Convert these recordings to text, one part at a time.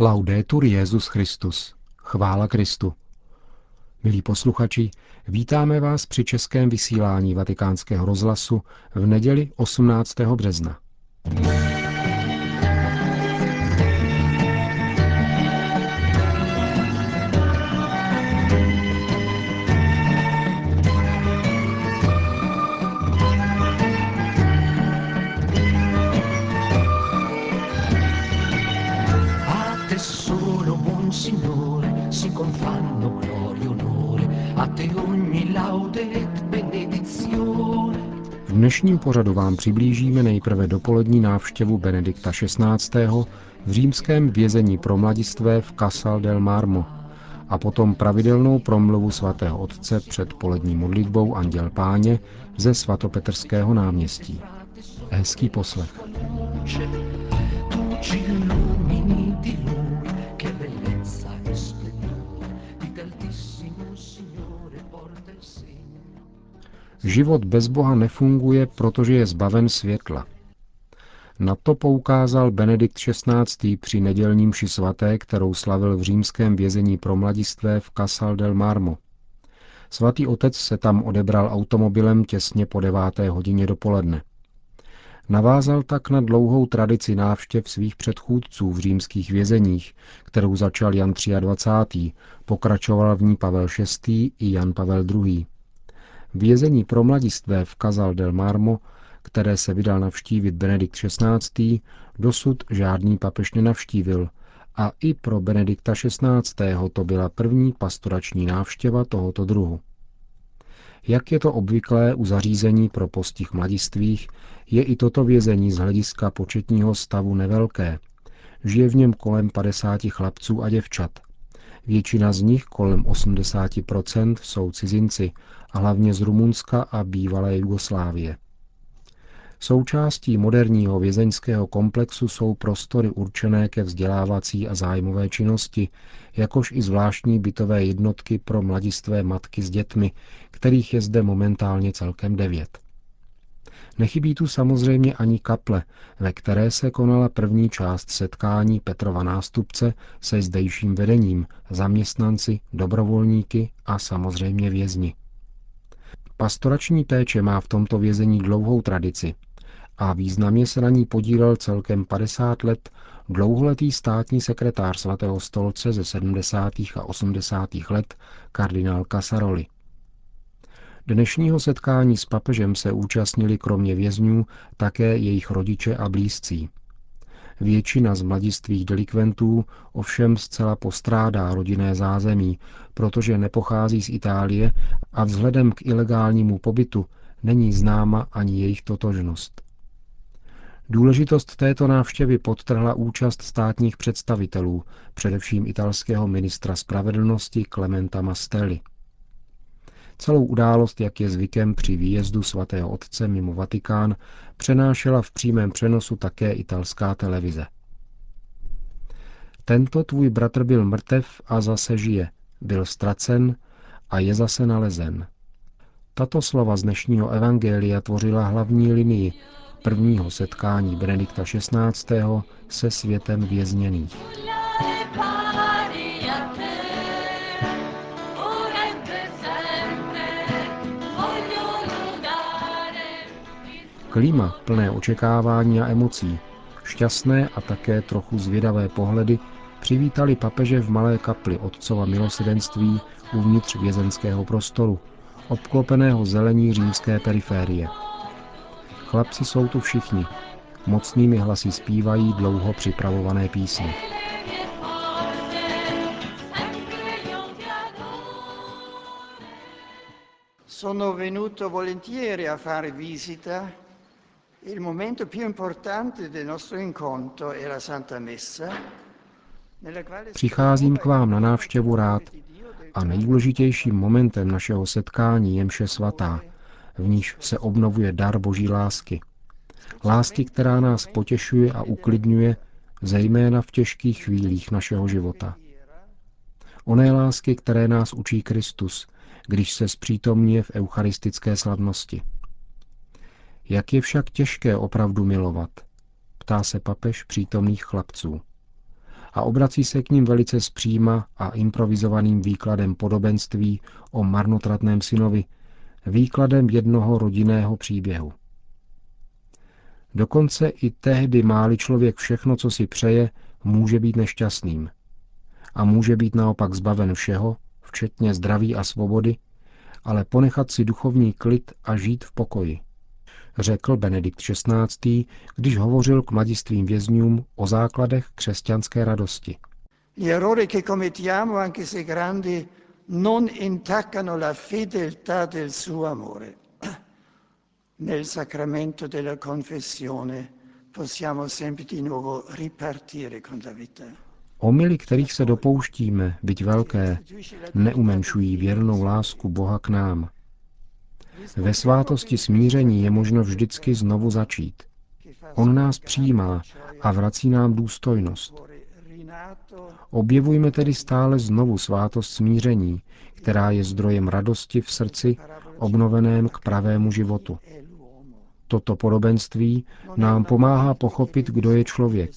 Laudetur Jezus Christus. Chvála Kristu. Milí posluchači, vítáme vás při českém vysílání Vatikánského rozhlasu v neděli 18. března. V dnešním pořadu vám přiblížíme nejprve dopolední návštěvu Benedikta XVI. v římském vězení pro mladistvé v Casal del Marmo a potom pravidelnou promluvu svatého otce před polední modlitbou Anděl Páně ze svatopetrského náměstí. Hezký poslech. Život bez Boha nefunguje, protože je zbaven světla. Na to poukázal Benedikt XVI. při nedělním ši svaté, kterou slavil v římském vězení pro mladistvé v Casal del Marmo. Svatý otec se tam odebral automobilem těsně po deváté hodině dopoledne. Navázal tak na dlouhou tradici návštěv svých předchůdců v římských vězeních, kterou začal Jan 23., pokračoval v ní Pavel VI. i Jan Pavel II. Vězení pro mladistvé v Casal del Marmo, které se vydal navštívit Benedikt XVI., dosud žádný papež nenavštívil a i pro Benedikta XVI. to byla první pastorační návštěva tohoto druhu. Jak je to obvyklé u zařízení pro postih mladistvých, je i toto vězení z hlediska početního stavu nevelké. Žije v něm kolem 50 chlapců a děvčat. Většina z nich, kolem 80%, jsou cizinci, hlavně z Rumunska a bývalé Jugoslávie. Součástí moderního vězeňského komplexu jsou prostory určené ke vzdělávací a zájmové činnosti, jakož i zvláštní bytové jednotky pro mladistvé matky s dětmi, kterých je zde momentálně celkem devět. Nechybí tu samozřejmě ani kaple, ve které se konala první část setkání Petrova nástupce se zdejším vedením, zaměstnanci, dobrovolníky a samozřejmě vězni. Pastorační péče má v tomto vězení dlouhou tradici a významně se na ní podílel celkem 50 let dlouholetý státní sekretář svatého stolce ze 70. a 80. let kardinál Casaroli. Dnešního setkání s papežem se účastnili kromě vězňů také jejich rodiče a blízcí. Většina z mladistvých delikventů ovšem zcela postrádá rodinné zázemí, protože nepochází z Itálie a vzhledem k ilegálnímu pobytu není známa ani jejich totožnost. Důležitost této návštěvy podtrhla účast státních představitelů, především italského ministra spravedlnosti Clementa Mastelli. Celou událost, jak je zvykem při výjezdu svatého otce mimo Vatikán, přenášela v přímém přenosu také italská televize. Tento tvůj bratr byl mrtev a zase žije, byl ztracen a je zase nalezen. Tato slova z dnešního evangelia tvořila hlavní linii prvního setkání Benedikta XVI. se světem vězněných. Klima plné očekávání a emocí, šťastné a také trochu zvědavé pohledy přivítali papeže v malé kapli Otcova milosedenství uvnitř vězenského prostoru, obklopeného zelení římské periférie. Chlapci jsou tu všichni. Mocnými hlasy zpívají dlouho připravované písně. Sono venuto volentieri a fare visita Il momento più importante del nostro incontro è la Santa Messa, Přicházím k vám na návštěvu rád a nejdůležitějším momentem našeho setkání je mše svatá, v níž se obnovuje dar boží lásky. Lásky, která nás potěšuje a uklidňuje, zejména v těžkých chvílích našeho života. Oné lásky, které nás učí Kristus, když se zpřítomňuje v eucharistické slavnosti. Jak je však těžké opravdu milovat? Ptá se papež přítomných chlapců. a obrací se k ním velice zpříma a improvizovaným výkladem podobenství o marnotratném synovi, výkladem jednoho rodinného příběhu. Dokonce i tehdy máli člověk všechno, co si přeje, může být nešťastným. A může být naopak zbaven všeho, včetně zdraví a svobody, ale ponechat si duchovní klid a žít v pokoji. Řekl Benedikt XVI., když hovořil k mladistvým vězňům o základech křesťanské radosti. Gli errori che commettiamo, anche se grandi, non intaccano la fedeltà del suo amore. Nel sacramento della confessione possiamo sempre di nuovo ripartire con la vita. Omily, kterých se dopouštíme, byť velké, neumenšují věrnou lásku Boha k nám. Ve svátosti smíření je možno vždycky znovu začít. On nás přijímá a vrací nám důstojnost. Objevujme tedy stále znovu svátost smíření, která je zdrojem radosti v srdci, obnoveném k pravému životu. Toto podobenství nám pomáhá pochopit, kdo je člověk.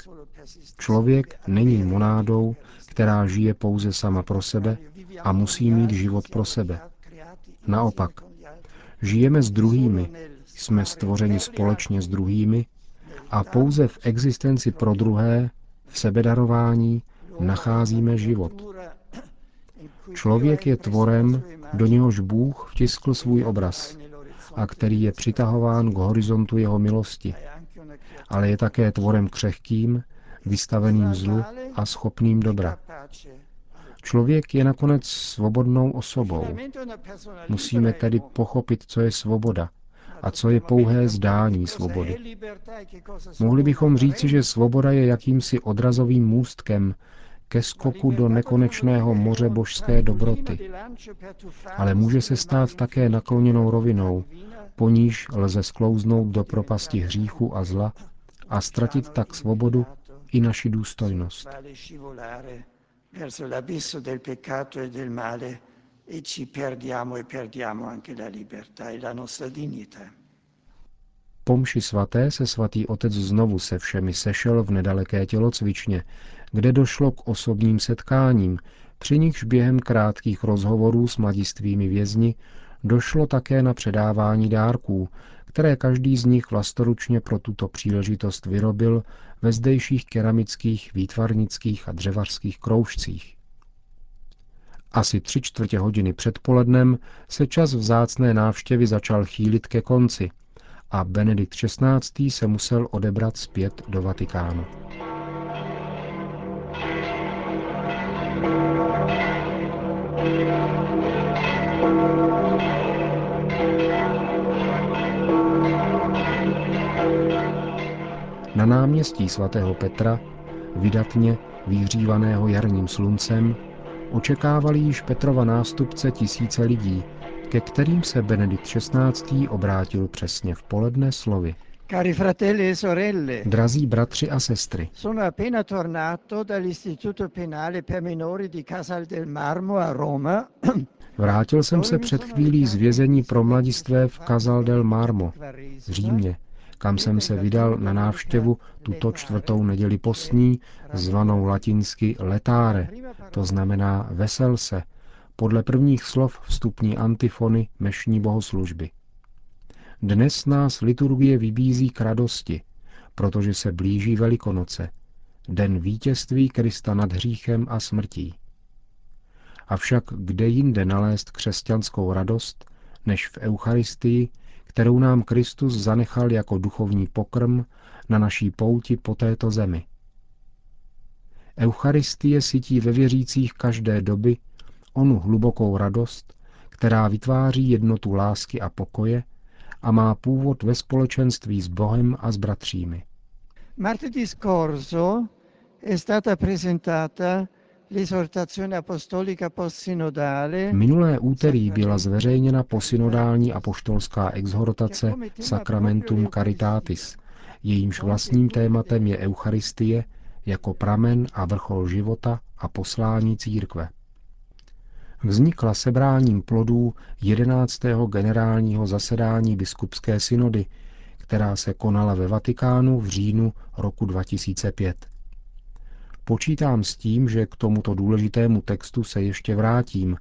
Člověk není monádou, která žije pouze sama pro sebe a musí mít život pro sebe. Naopak, žijeme s druhými, jsme stvořeni společně s druhými a pouze v existenci pro druhé, v sebedarování, nacházíme život. Člověk je tvorem, do něhož Bůh vtiskl svůj obraz a který je přitahován k horizontu jeho milosti, ale je také tvorem křehkým, vystaveným zlu a schopným dobra. Člověk je nakonec svobodnou osobou. Musíme tedy pochopit, co je svoboda a co je pouhé zdání svobody. Mohli bychom říci, že svoboda je jakýmsi odrazovým můstkem ke skoku do nekonečného moře božské dobroty. Ale může se stát také nakloněnou rovinou, po níž lze sklouznout do propasti hříchu a zla a ztratit tak svobodu i naši důstojnost. Po mši svaté se svatý otec znovu se všemi sešel v nedaleké tělocvičně, kde došlo k osobním setkáním, při nichž během krátkých rozhovorů s mladistvými vězni došlo také na předávání dárků, které každý z nich vlastoručně pro tuto příležitost vyrobil ve zdejších keramických, výtvarnických a dřevařských kroužcích. Asi tři čtvrtě hodiny před polednem se čas vzácné návštěvy začal chýlit ke konci a Benedikt XVI. se musel odebrat zpět do Vatikánu. Na náměstí svatého Petra, vydatně vyhřívaného jarním sluncem, očekávali již Petrova nástupce tisíce lidí, ke kterým se Benedikt XVI. obrátil přesně v poledne slovy. Cari fratelli e sorelle, Drazí bratři a sestry, sono appena tornato dall'Istituto Penale per Minori di Casal del Marmo a Roma. vrátil jsem se před chvílí z vězení pro mladistvé v Casal del Marmo v Římě, kam jsem se vydal na návštěvu tuto čtvrtou neděli postní, zvanou latinsky letáre, to znamená vesel se, podle prvních slov vstupní antifony mešní bohoslužby. Dnes nás liturgie vybízí k radosti, protože se blíží Velikonoce, den vítězství Krista nad hříchem a smrtí. Avšak kde jinde nalézt křesťanskou radost, než v Eucharistii, kterou nám Kristus zanechal jako duchovní pokrm na naší pouti po této zemi. Eucharistie sytí ve věřících každé doby onu hlubokou radost, která vytváří jednotu lásky a pokoje a má původ ve společenství s Bohem a s bratřími. Martedì scorso è stata presentata Minulé úterý byla zveřejněna posynodální apoštolská exhortace Sacramentum Caritatis. Jejímž vlastním tématem je Eucharistie jako pramen a vrchol života a poslání církve. Vznikla sebráním plodů 11. generálního zasedání biskupské synody, která se konala ve Vatikánu v říjnu roku 2005. Počítám s tím, že k tomuto důležitému textu se ještě vrátím,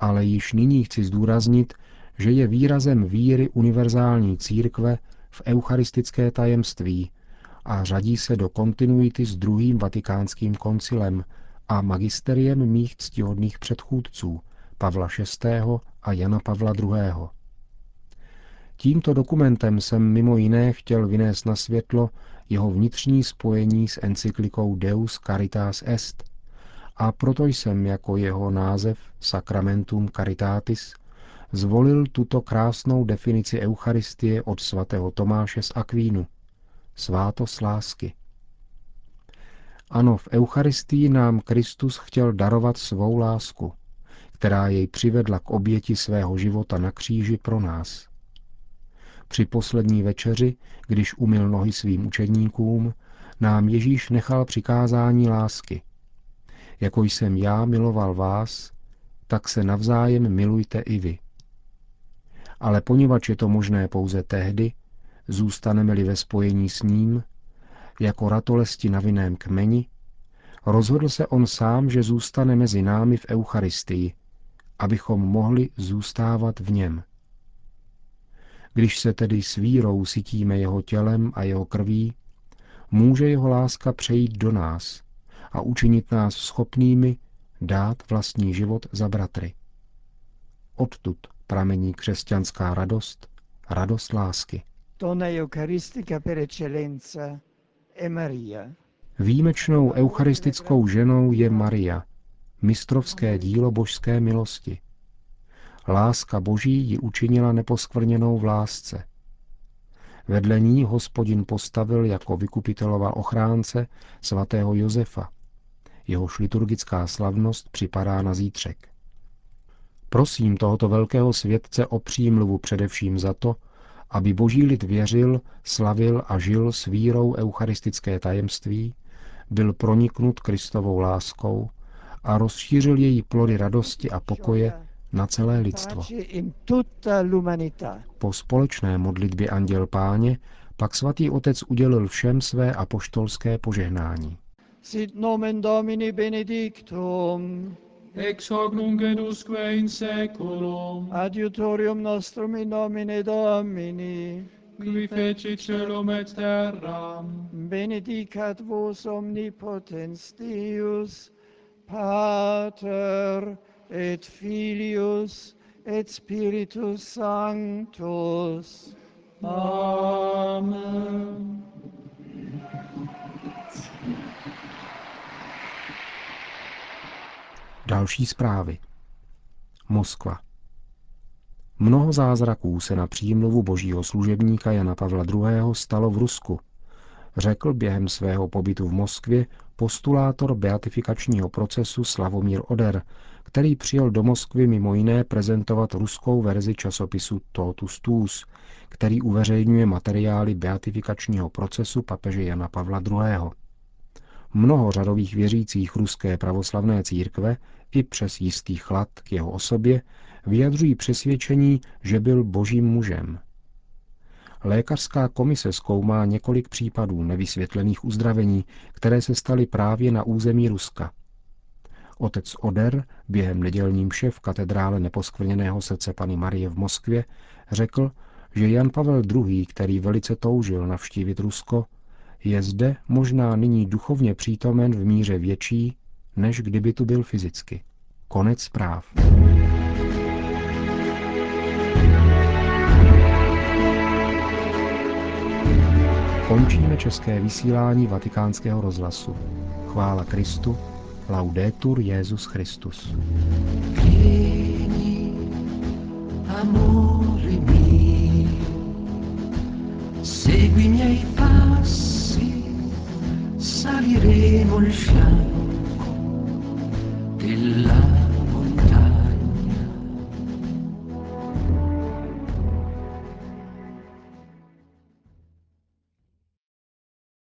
ale již nyní chci zdůraznit, že je výrazem víry univerzální církve v eucharistické tajemství a řadí se do kontinuity s druhým vatikánským koncilem a magisteriem mých ctihodných předchůdců Pavla VI. a Jana Pavla II. Tímto dokumentem jsem mimo jiné chtěl vynést na světlo jeho vnitřní spojení s encyklikou Deus Caritas Est a proto jsem jako jeho název Sacramentum Caritatis zvolil tuto krásnou definici Eucharistie od svatého Tomáše z Akvínu. Svátost lásky. Ano, v Eucharistii nám Kristus chtěl darovat svou lásku, která jej přivedla k oběti svého života na kříži pro nás. Při poslední večeři, když umil nohy svým učedníkům, nám Ježíš nechal přikázání lásky. Jako jsem já miloval vás, tak se navzájem milujte i vy. Ale poněvadž je to možné pouze tehdy, zůstaneme-li ve spojení s ním, jako ratolesti na vinném kmeni, rozhodl se on sám, že zůstane mezi námi v Eucharistii, abychom mohli zůstávat v něm. Když se tedy s vírou sytíme jeho tělem a jeho krví, může jeho láska přejít do nás a učinit nás schopnými dát vlastní život za bratry. Odtud pramení křesťanská radost, radost lásky. Donna Eucharistica per eccellenza è Maria. Výjimečnou eucharistickou ženou je Maria, mistrovské dílo božské milosti. Láska boží ji učinila neposkvrněnou v lásce. Vedle ní hospodin postavil jako vykupitelova ochránce svatého Josefa. Jehož liturgická slavnost připadá na zítřek. Prosím tohoto velkého světce o přímluvu především za to, aby boží lid věřil, slavil a žil s vírou eucharistické tajemství, byl proniknut Kristovou láskou a rozšířil její plody radosti a pokoje na celé lidstvo. Po společné modlitbě Anděl Páně pak svatý otec udělil všem své apoštolské požehnání. Sit nomen Domini benedictum, ex hoc nunc et usque in seculum, adiutorium nostrum in nomine Domini, qui feci celum et terram, benedicat vos omnipotens Deus, Pater et Filius et Spiritus Sanctus. Amen. Další zprávy. Moskva. Mnoho zázraků se na přímluvu božího služebníka Jana Pavla II. stalo v Rusku, řekl během svého pobytu v Moskvě postulátor beatifikačního procesu Slavomír Oder, který přijel do Moskvy mimo jiné prezentovat ruskou verzi časopisu Totus Tus, který uveřejňuje materiály beatifikačního procesu papeže Jana Pavla II. Mnoho řadových věřících ruské pravoslavné církve i přes jistý chlad k jeho osobě vyjadřují přesvědčení, že byl božím mužem. Lékařská komise zkoumá několik případů nevysvětlených uzdravení, které se staly právě na území Ruska. Otec Oder během nedělním mše v katedrále neposkvrněného srdce Pany Marie v Moskvě řekl, že Jan Pavel II., který velice toužil navštívit Rusko, je zde možná nyní duchovně přítomen v míře větší, než kdyby tu byl fyzicky. Konec zpráv. Končíme české vysílání Vatikánského rozhlasu. Chvála Kristu, laudetur Jezus Christus. Vieni, amore mio, segui i miei passi, saliremo il fianco.